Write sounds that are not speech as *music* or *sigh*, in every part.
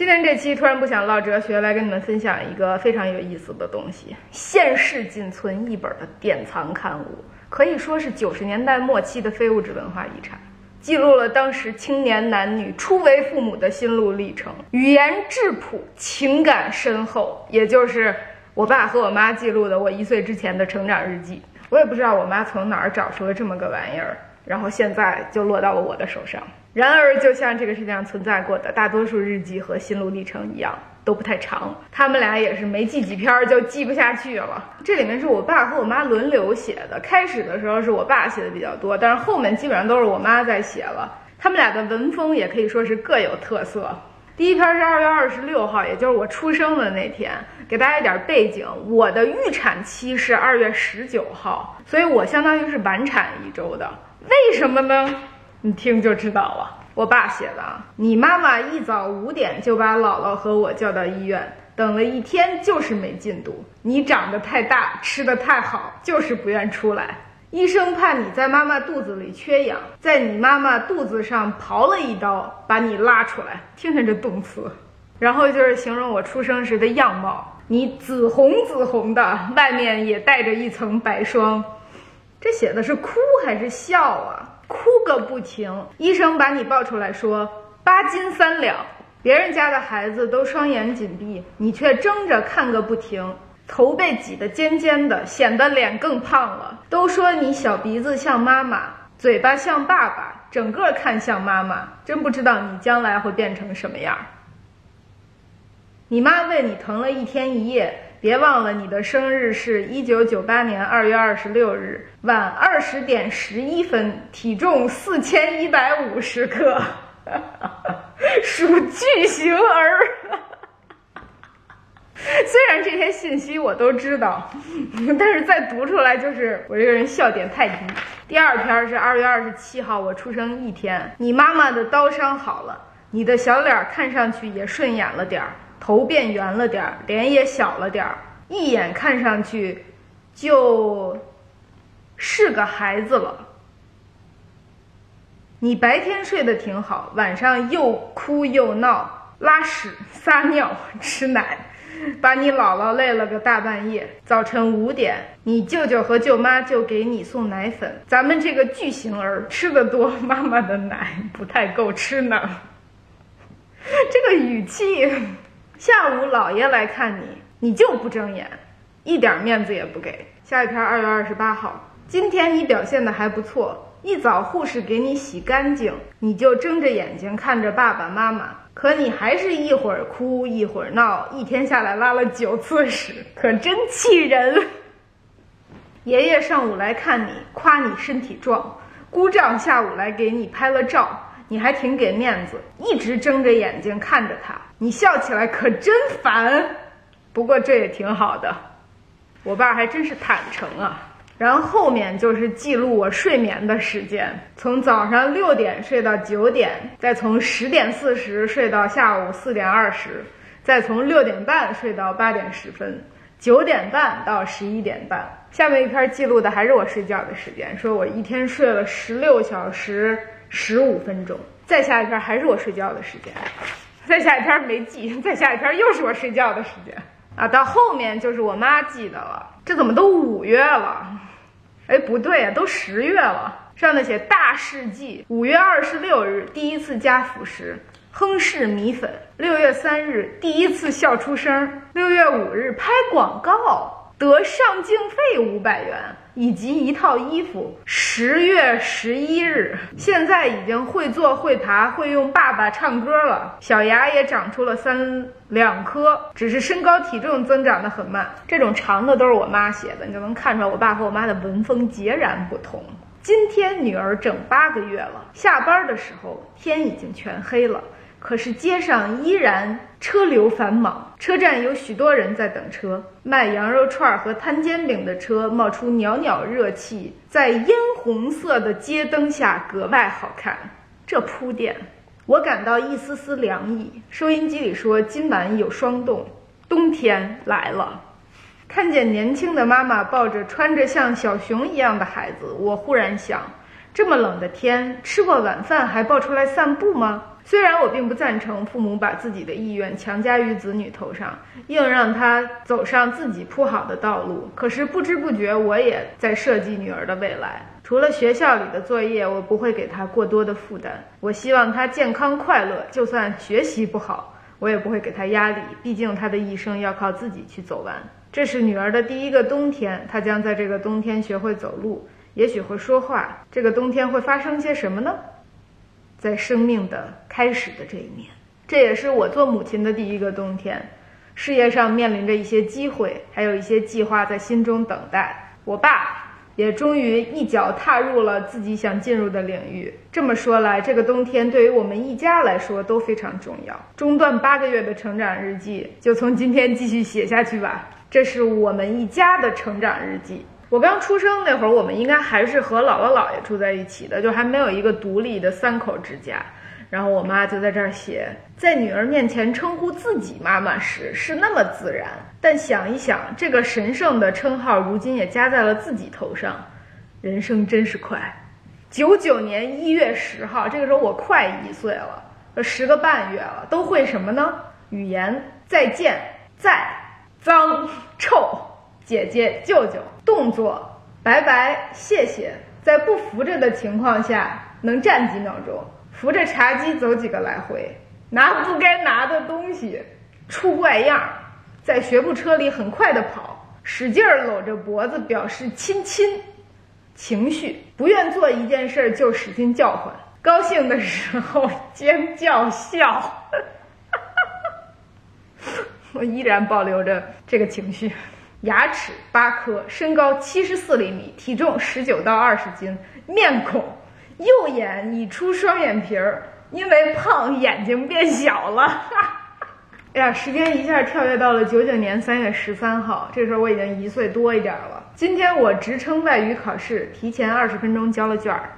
今天这期突然不想唠哲学，来跟你们分享一个非常有意思的东西——现世仅存一本的典藏刊物，可以说是九十年代末期的非物质文化遗产，记录了当时青年男女初为父母的心路历程，语言质朴，情感深厚，也就是我爸和我妈记录的我一岁之前的成长日记。我也不知道我妈从哪儿找出了这么个玩意儿，然后现在就落到了我的手上。然而，就像这个世界上存在过的大多数日记和心路历程一样，都不太长。他们俩也是没记几篇就记不下去了。这里面是我爸和我妈轮流写的，开始的时候是我爸写的比较多，但是后面基本上都是我妈在写了。他们俩的文风也可以说是各有特色。第一篇是二月二十六号，也就是我出生的那天。给大家一点背景，我的预产期是二月十九号，所以我相当于是晚产一周的。为什么呢？你听就知道了。我爸写的，你妈妈一早五点就把姥姥和我叫到医院，等了一天就是没进度。你长得太大，吃的太好，就是不愿出来。医生怕你在妈妈肚子里缺氧，在你妈妈肚子上刨了一刀，把你拉出来。听听这动词，然后就是形容我出生时的样貌，你紫红紫红的，外面也带着一层白霜。这写的是哭还是笑啊？哭个不停，医生把你抱出来说八斤三两，别人家的孩子都双眼紧闭，你却睁着看个不停，头被挤得尖尖的，显得脸更胖了。都说你小鼻子像妈妈，嘴巴像爸爸，整个看像妈妈，真不知道你将来会变成什么样。你妈为你疼了一天一夜。别忘了，你的生日是一九九八年二月二十六日晚二十点十一分，体重四千一百五十克，属巨型儿。*laughs* 虽然这些信息我都知道，但是再读出来就是我这个人笑点太低。第二篇是二月二十七号，我出生一天，你妈妈的刀伤好了，你的小脸看上去也顺眼了点儿。头变圆了点儿，脸也小了点儿，一眼看上去就是个孩子了。你白天睡得挺好，晚上又哭又闹，拉屎、撒尿、吃奶，把你姥姥累了个大半夜。早晨五点，你舅舅和舅妈就给你送奶粉。咱们这个巨型儿吃的多，妈妈的奶不太够吃呢。这个语气。下午姥爷来看你，你就不睁眼，一点面子也不给。下一篇二月二十八号，今天你表现的还不错，一早护士给你洗干净，你就睁着眼睛看着爸爸妈妈，可你还是一会儿哭一会儿闹，一天下来拉了九次屎，可真气人。*laughs* 爷爷上午来看你，夸你身体壮，姑丈下午来给你拍了照。你还挺给面子，一直睁着眼睛看着他，你笑起来可真烦。不过这也挺好的，我爸还真是坦诚啊。然后后面就是记录我睡眠的时间，从早上六点睡到九点，再从十点四十睡到下午四点二十，再从六点半睡到八点十分，九点半到十一点半。下面一篇记录的还是我睡觉的时间，说我一天睡了十六小时。十五分钟，再下一篇还是我睡觉的时间，再下一篇没记，再下一篇又是我睡觉的时间啊！到后面就是我妈记得了，这怎么都五月了？哎，不对啊，都十月了。上头写大事记，五月二十六日第一次加辅食，亨氏米粉；六月三日第一次笑出声，六月五日拍广告。得上镜费五百元以及一套衣服。十月十一日，现在已经会坐会爬会用爸爸唱歌了，小牙也长出了三两颗，只是身高体重增长的很慢。这种长的都是我妈写的，你就能看出来我爸和我妈的文风截然不同。今天女儿整八个月了，下班的时候天已经全黑了。可是街上依然车流繁忙，车站有许多人在等车。卖羊肉串和摊煎饼的车冒出袅袅热气，在殷红色的街灯下格外好看。这铺垫，我感到一丝丝凉意。收音机里说今晚有霜冻，冬天来了。看见年轻的妈妈抱着穿着像小熊一样的孩子，我忽然想：这么冷的天，吃过晚饭还抱出来散步吗？虽然我并不赞成父母把自己的意愿强加于子女头上，硬让他走上自己铺好的道路，可是不知不觉我也在设计女儿的未来。除了学校里的作业，我不会给她过多的负担。我希望她健康快乐，就算学习不好，我也不会给她压力。毕竟她的一生要靠自己去走完。这是女儿的第一个冬天，她将在这个冬天学会走路，也许会说话。这个冬天会发生些什么呢？在生命的开始的这一年，这也是我做母亲的第一个冬天。事业上面临着一些机会，还有一些计划在心中等待。我爸。也终于一脚踏入了自己想进入的领域。这么说来，这个冬天对于我们一家来说都非常重要。中断八个月的成长日记，就从今天继续写下去吧。这是我们一家的成长日记。我刚出生那会儿，我们应该还是和姥姥姥爷住在一起的，就还没有一个独立的三口之家。然后我妈就在这儿写，在女儿面前称呼自己妈妈时是那么自然，但想一想，这个神圣的称号如今也加在了自己头上，人生真是快。九九年一月十号，这个时候我快一岁了，呃，十个半月了，都会什么呢？语言再见，在脏臭，姐姐舅舅，动作拜拜谢谢，在不扶着的情况下能站几秒钟。扶着茶几走几个来回，拿不该拿的东西，出怪样，在学步车里很快的跑，使劲儿搂着脖子表示亲亲，情绪不愿做一件事就使劲叫唤，高兴的时候尖叫笑，我依然保留着这个情绪，牙齿八颗，身高七十四厘米，体重十九到二十斤，面孔。右眼已出双眼皮儿，因为胖眼睛变小了。*laughs* 哎呀，时间一下跳跃到了九九年三月十三号，这时候我已经一岁多一点了。今天我职称外语考试提前二十分钟交了卷儿，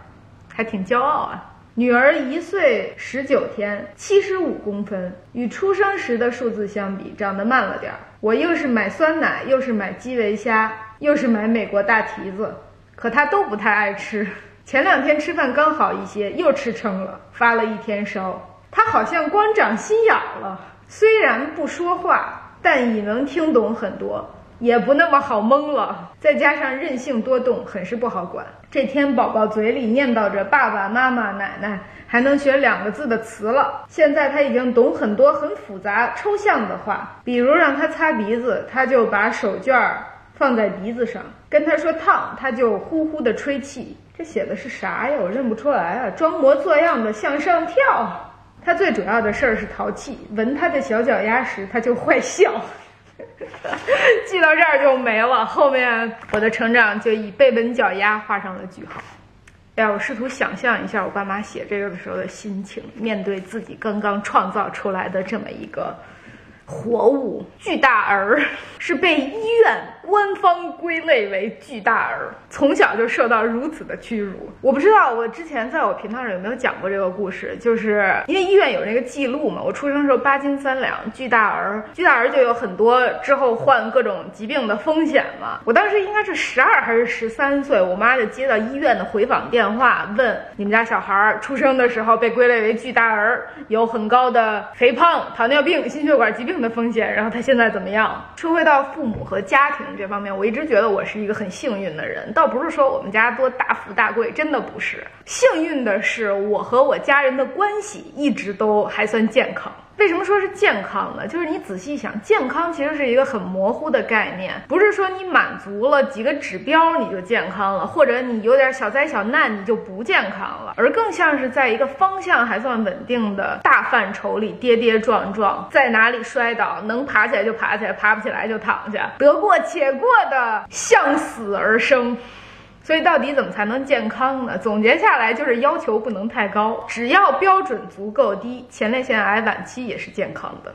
还挺骄傲啊。女儿一岁十九天，七十五公分，与出生时的数字相比，长得慢了点儿。我又是买酸奶，又是买基围虾，又是买美国大蹄子，可他都不太爱吃。前两天吃饭刚好一些，又吃撑了，发了一天烧。他好像光长心眼了，虽然不说话，但已能听懂很多，也不那么好蒙了。再加上任性多动，很是不好管。这天宝宝嘴里念叨着爸爸妈妈奶奶，还能学两个字的词了。现在他已经懂很多很复杂抽象的话，比如让他擦鼻子，他就把手绢儿放在鼻子上；跟他说烫，他就呼呼的吹气。这写的是啥呀？我认不出来啊！装模作样的向上跳。他最主要的事儿是淘气，闻他的小脚丫时他就坏笑。*laughs* 记到这儿就没了，后面我的成长就以被门脚丫画上了句号。哎呀，我试图想象一下我爸妈写这个的时候的心情，面对自己刚刚创造出来的这么一个。活物巨大儿是被医院官方归类为巨大儿，从小就受到如此的屈辱。我不知道我之前在我频道上有没有讲过这个故事，就是因为医院有那个记录嘛。我出生时候八斤三两，巨大儿，巨大儿就有很多之后患各种疾病的风险嘛。我当时应该是十二还是十三岁，我妈就接到医院的回访电话，问你们家小孩出生的时候被归类为巨大儿，有很高的肥胖、糖尿病、心血管疾病。的风险，然后他现在怎么样？说回到父母和家庭这方面，我一直觉得我是一个很幸运的人，倒不是说我们家多大富大贵，真的不是。幸运的是，我和我家人的关系一直都还算健康。为什么说是健康呢？就是你仔细想，健康其实是一个很模糊的概念，不是说你满足了几个指标你就健康了，或者你有点小灾小难你就不健康了，而更像是在一个方向还算稳定的大范畴里跌跌撞撞，在哪里摔倒能爬起来就爬起来，爬不起来就躺下，得过且过的向死而生。所以到底怎么才能健康呢？总结下来就是要求不能太高，只要标准足够低，前列腺癌晚期也是健康的。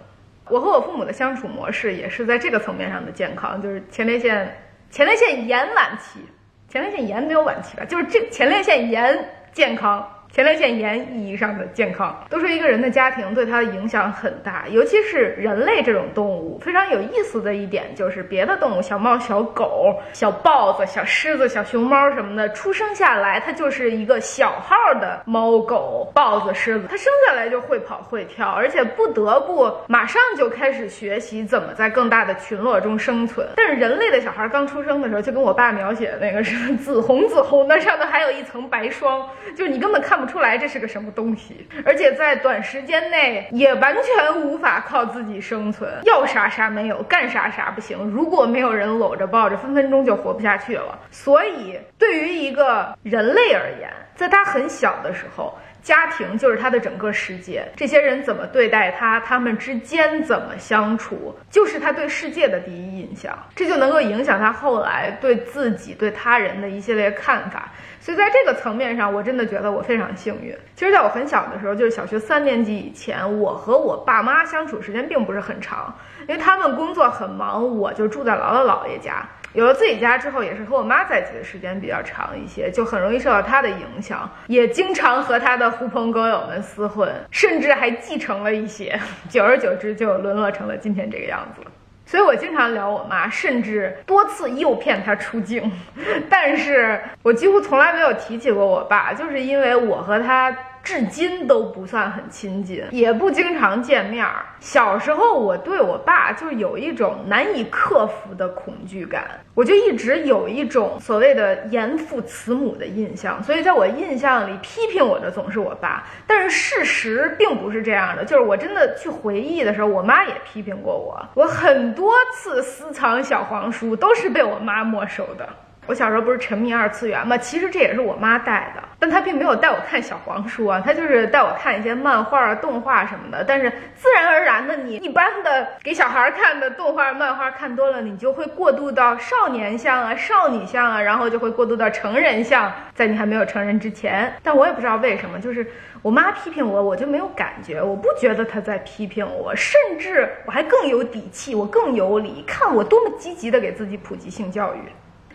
我和我父母的相处模式也是在这个层面上的健康，就是前列腺前列腺炎晚期，前列腺炎没有晚期吧？就是这前列腺炎健康，前列腺炎意义上的健康。都说一个人的家庭对他的影响很大，尤其是人类这种动物。非常有意思的一点就是，别的动物，小猫、小狗、小豹子、小狮子、小熊猫什么的，出生下来它就是一个小号的猫、狗、豹子、狮子，它生下来就会跑会跳，而且不得不马上就开始学习怎么在更大的群落中生存。但是人类的小孩刚出生的时候，就跟我爸描写的那个是 *laughs* 紫红紫红的，上头还有一层白霜，就是你根本看看不出来这是个什么东西，而且在短时间内也完全无法靠自己生存，要啥啥没有，干啥啥不行。如果没有人搂着抱着，分分钟就活不下去了。所以，对于一个人类而言，在他很小的时候。家庭就是他的整个世界，这些人怎么对待他，他们之间怎么相处，就是他对世界的第一印象，这就能够影响他后来对自己、对他人的一系列看法。所以在这个层面上，我真的觉得我非常幸运。其实，在我很小的时候，就是小学三年级以前，我和我爸妈相处时间并不是很长，因为他们工作很忙，我就住在姥姥姥爷家。有了自己家之后，也是和我妈在一起的时间比较长一些，就很容易受到她的影响，也经常和她的狐朋狗友们厮混，甚至还继承了一些，久而久之就沦落成了今天这个样子。所以我经常聊我妈，甚至多次诱骗她出镜，*laughs* 但是我几乎从来没有提起过我爸，就是因为我和他。至今都不算很亲近，也不经常见面儿。小时候，我对我爸就有一种难以克服的恐惧感，我就一直有一种所谓的严父慈母的印象。所以，在我印象里，批评我的总是我爸。但是事实并不是这样的，就是我真的去回忆的时候，我妈也批评过我。我很多次私藏小黄书都是被我妈没收的。我小时候不是沉迷二次元吗，其实这也是我妈带的，但他并没有带我看小黄书啊，他就是带我看一些漫画、动画什么的。但是自然而然的，你一般的给小孩看的动画、漫画看多了，你就会过渡到少年向啊、少女向啊，然后就会过渡到成人向，在你还没有成人之前。但我也不知道为什么，就是我妈批评我，我就没有感觉，我不觉得她在批评我，甚至我还更有底气，我更有理，看我多么积极的给自己普及性教育。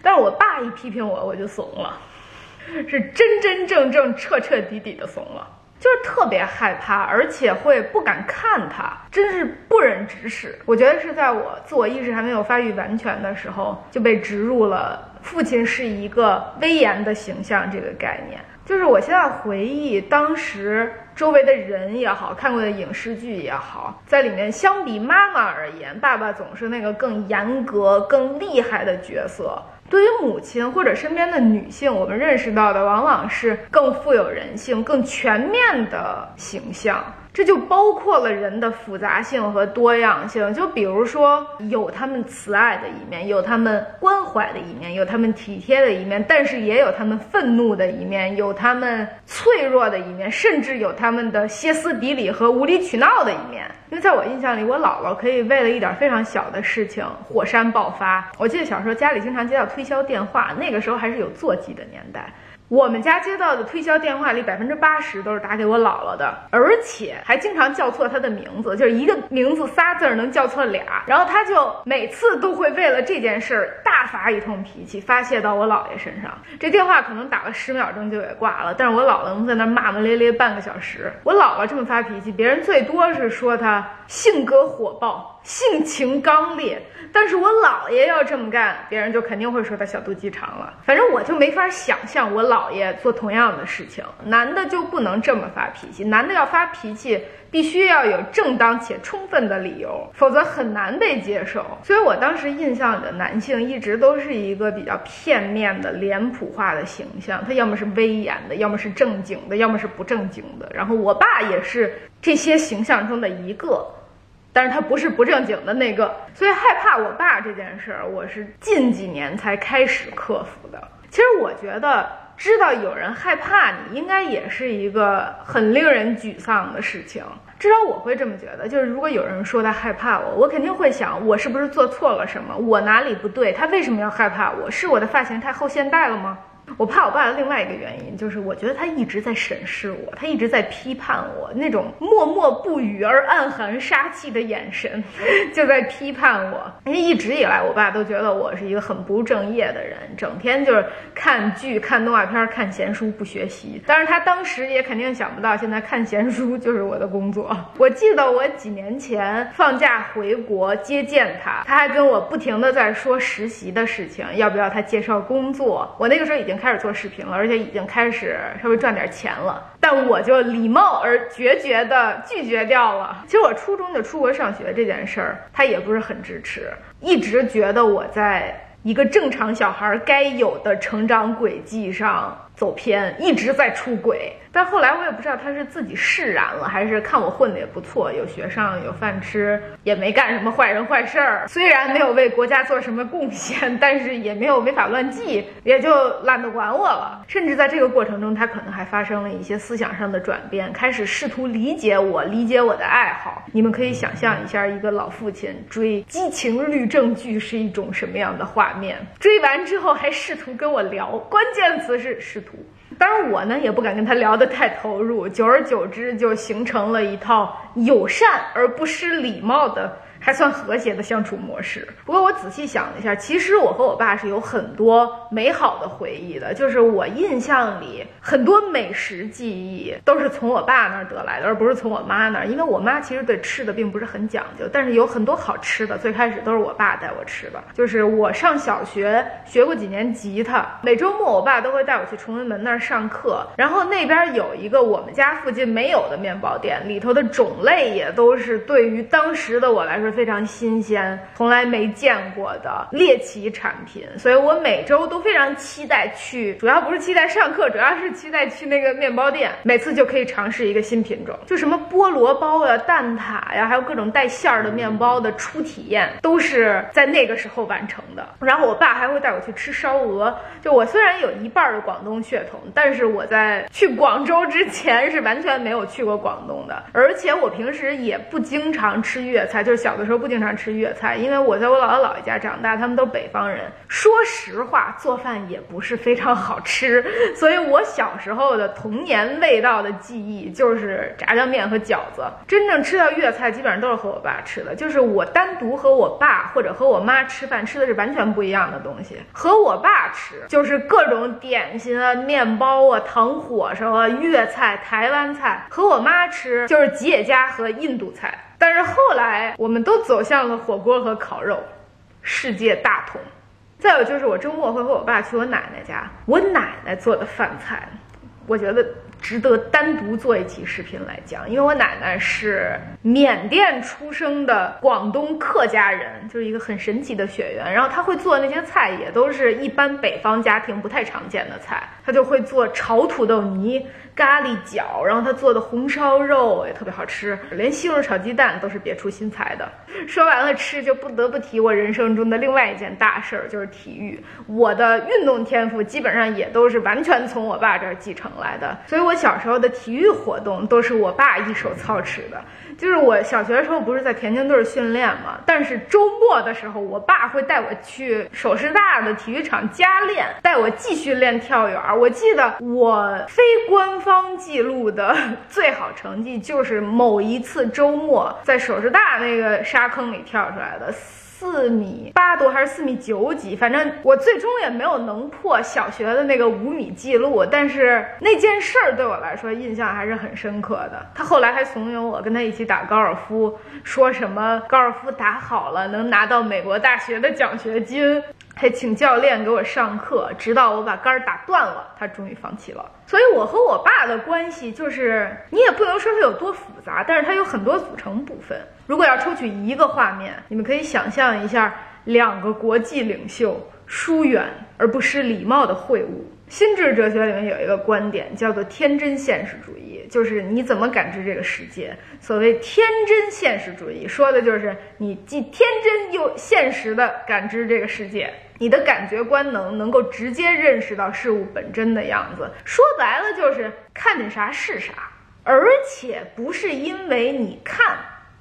但是我爸一批评我，我就怂了，是真真正正、彻彻底底的怂了，就是特别害怕，而且会不敢看他，真是不忍直视。我觉得是在我自我意识还没有发育完全的时候，就被植入了父亲是一个威严的形象这个概念。就是我现在回忆当时周围的人也好看过的影视剧也好，在里面相比妈妈而言，爸爸总是那个更严格、更厉害的角色。对于母亲或者身边的女性，我们认识到的往往是更富有人性、更全面的形象。这就包括了人的复杂性和多样性，就比如说有他们慈爱的一面，有他们关怀的一面，有他们体贴的一面，但是也有他们愤怒的一面，有他们脆弱的一面，甚至有他们的歇斯底里和无理取闹的一面。因为在我印象里，我姥姥可以为了一点非常小的事情火山爆发。我记得小时候家里经常接到推销电话，那个时候还是有座机的年代。我们家接到的推销电话里，百分之八十都是打给我姥姥的，而且还经常叫错她的名字，就是一个名字仨字儿能叫错俩。然后他就每次都会为了这件事儿大大发一通脾气，发泄到我姥爷身上。这电话可能打了十秒钟就给挂了，但是我姥姥能在那骂骂咧咧半个小时。我姥姥这么发脾气，别人最多是说她性格火爆、性情刚烈。但是我姥爷要这么干，别人就肯定会说他小肚鸡肠了。反正我就没法想象我姥爷做同样的事情。男的就不能这么发脾气，男的要发脾气必须要有正当且充分的理由，否则很难被接受。所以我当时印象里的男性一直都是一个比较片面的、脸谱化的形象，他要么是威严的，要么是正经的，要么是不正经的。然后我爸也是这些形象中的一个。但是他不是不正经的那个，所以害怕我爸这件事儿，我是近几年才开始克服的。其实我觉得，知道有人害怕你，应该也是一个很令人沮丧的事情。至少我会这么觉得。就是如果有人说他害怕我，我肯定会想，我是不是做错了什么？我哪里不对？他为什么要害怕我？是我的发型太后现代了吗？我怕我爸的另外一个原因就是，我觉得他一直在审视我，他一直在批判我，那种默默不语而暗含杀气的眼神，就在批判我。因为一直以来，我爸都觉得我是一个很不务正业的人，整天就是看剧、看动画片、看闲书不学习。但是，他当时也肯定想不到，现在看闲书就是我的工作。我记得我几年前放假回国接见他，他还跟我不停的在说实习的事情，要不要他介绍工作。我那个时候已经。开始做视频了，而且已经开始稍微赚点钱了，但我就礼貌而决绝的拒绝掉了。其实我初中就出国上学这件事儿，他也不是很支持，一直觉得我在一个正常小孩该有的成长轨迹上走偏，一直在出轨。但后来我也不知道他是自己释然了，还是看我混的也不错，有学上有饭吃，也没干什么坏人坏事儿。虽然没有为国家做什么贡献，*laughs* 但是也没有违法乱纪，也就懒得管我了。甚至在这个过程中，他可能还发生了一些思想上的转变，开始试图理解我，理解我的爱好。你们可以想象一下，一个老父亲追激情律政剧是一种什么样的画面？追完之后还试图跟我聊，关键词是试图。当然，我呢也不敢跟他聊得太投入，久而久之就形成了一套友善而不失礼貌的。还算和谐的相处模式。不过我仔细想了一下，其实我和我爸是有很多美好的回忆的。就是我印象里很多美食记忆都是从我爸那儿得来的，而不是从我妈那儿。因为我妈其实对吃的并不是很讲究，但是有很多好吃的，最开始都是我爸带我吃的。就是我上小学学过几年吉他，每周末我爸都会带我去崇文门那儿上课。然后那边有一个我们家附近没有的面包店，里头的种类也都是对于当时的我来说。非常新鲜，从来没见过的猎奇产品，所以我每周都非常期待去。主要不是期待上课，主要是期待去那个面包店，每次就可以尝试一个新品种，就什么菠萝包呀、蛋挞呀，还有各种带馅儿的面包的初体验，都是在那个时候完成的。然后我爸还会带我去吃烧鹅。就我虽然有一半的广东血统，但是我在去广州之前是完全没有去过广东的，而且我平时也不经常吃粤菜，就是小的。时候不经常吃粤菜，因为我在我姥姥姥爷家长大，他们都北方人。说实话，做饭也不是非常好吃，所以我小时候的童年味道的记忆就是炸酱面和饺子。真正吃到粤菜，基本上都是和我爸吃的。就是我单独和我爸或者和我妈吃饭，吃的是完全不一样的东西。和我爸吃，就是各种点心啊、面包啊、糖火烧啊、粤菜、台湾菜；和我妈吃，就是吉野家和印度菜。但是后来，我们都走向了火锅和烤肉，世界大同。再有就是我周末会和我爸去我奶奶家，我奶奶做的饭菜，我觉得值得单独做一期视频来讲。因为我奶奶是缅甸出生的广东客家人，就是一个很神奇的血缘。然后她会做那些菜，也都是一般北方家庭不太常见的菜。她就会做炒土豆泥。咖喱饺，然后他做的红烧肉也特别好吃，连西红柿炒鸡蛋都是别出心裁的。说完了吃，就不得不提我人生中的另外一件大事儿，就是体育。我的运动天赋基本上也都是完全从我爸这儿继承来的，所以我小时候的体育活动都是我爸一手操持的。就是我小学的时候不是在田径队训练嘛，但是周末的时候，我爸会带我去首师大的体育场加练，带我继续练跳远。我记得我非官方记录的最好成绩就是某一次周末在首师大那个沙坑里跳出来的。四米八多还是四米九几，反正我最终也没有能破小学的那个五米记录。但是那件事儿对我来说印象还是很深刻的。他后来还怂恿我跟他一起打高尔夫，说什么高尔夫打好了能拿到美国大学的奖学金。还请教练给我上课，直到我把杆儿打断了，他终于放弃了。所以，我和我爸的关系就是，你也不能说它有多复杂，但是它有很多组成部分。如果要抽取一个画面，你们可以想象一下，两个国际领袖疏远而不失礼貌的会晤。心智哲学里面有一个观点叫做天真现实主义，就是你怎么感知这个世界。所谓天真现实主义，说的就是你既天真又现实的感知这个世界，你的感觉官能能够直接认识到事物本真的样子。说白了就是看见啥是啥，而且不是因为你看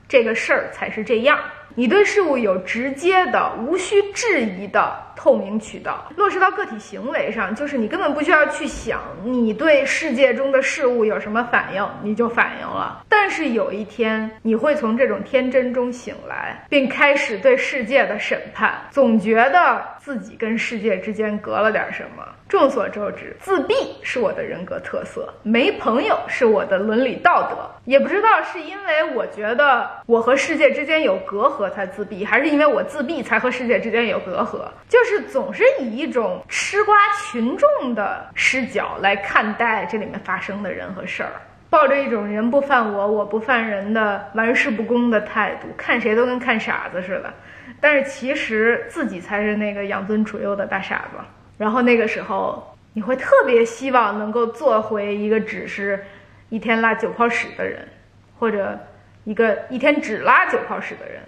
这个事儿才是这样。你对事物有直接的、无需质疑的透明渠道。落实到个体行为上，就是你根本不需要去想你对世界中的事物有什么反应，你就反应了。但是有一天，你会从这种天真中醒来，并开始对世界的审判，总觉得自己跟世界之间隔了点什么。众所周知，自闭是我的人格特色，没朋友是我的伦理道德。也不知道是因为我觉得我和世界之间有隔阂才自闭，还是因为我自闭才和世界之间有隔阂。就是总是以一种吃瓜群众的视角来看待这里面发生的人和事儿，抱着一种人不犯我，我不犯人的玩世不恭的态度，看谁都跟看傻子似的。但是其实自己才是那个养尊处优的大傻子。然后那个时候，你会特别希望能够做回一个只是一天拉九泡屎的人，或者一个一天只拉九泡屎的人。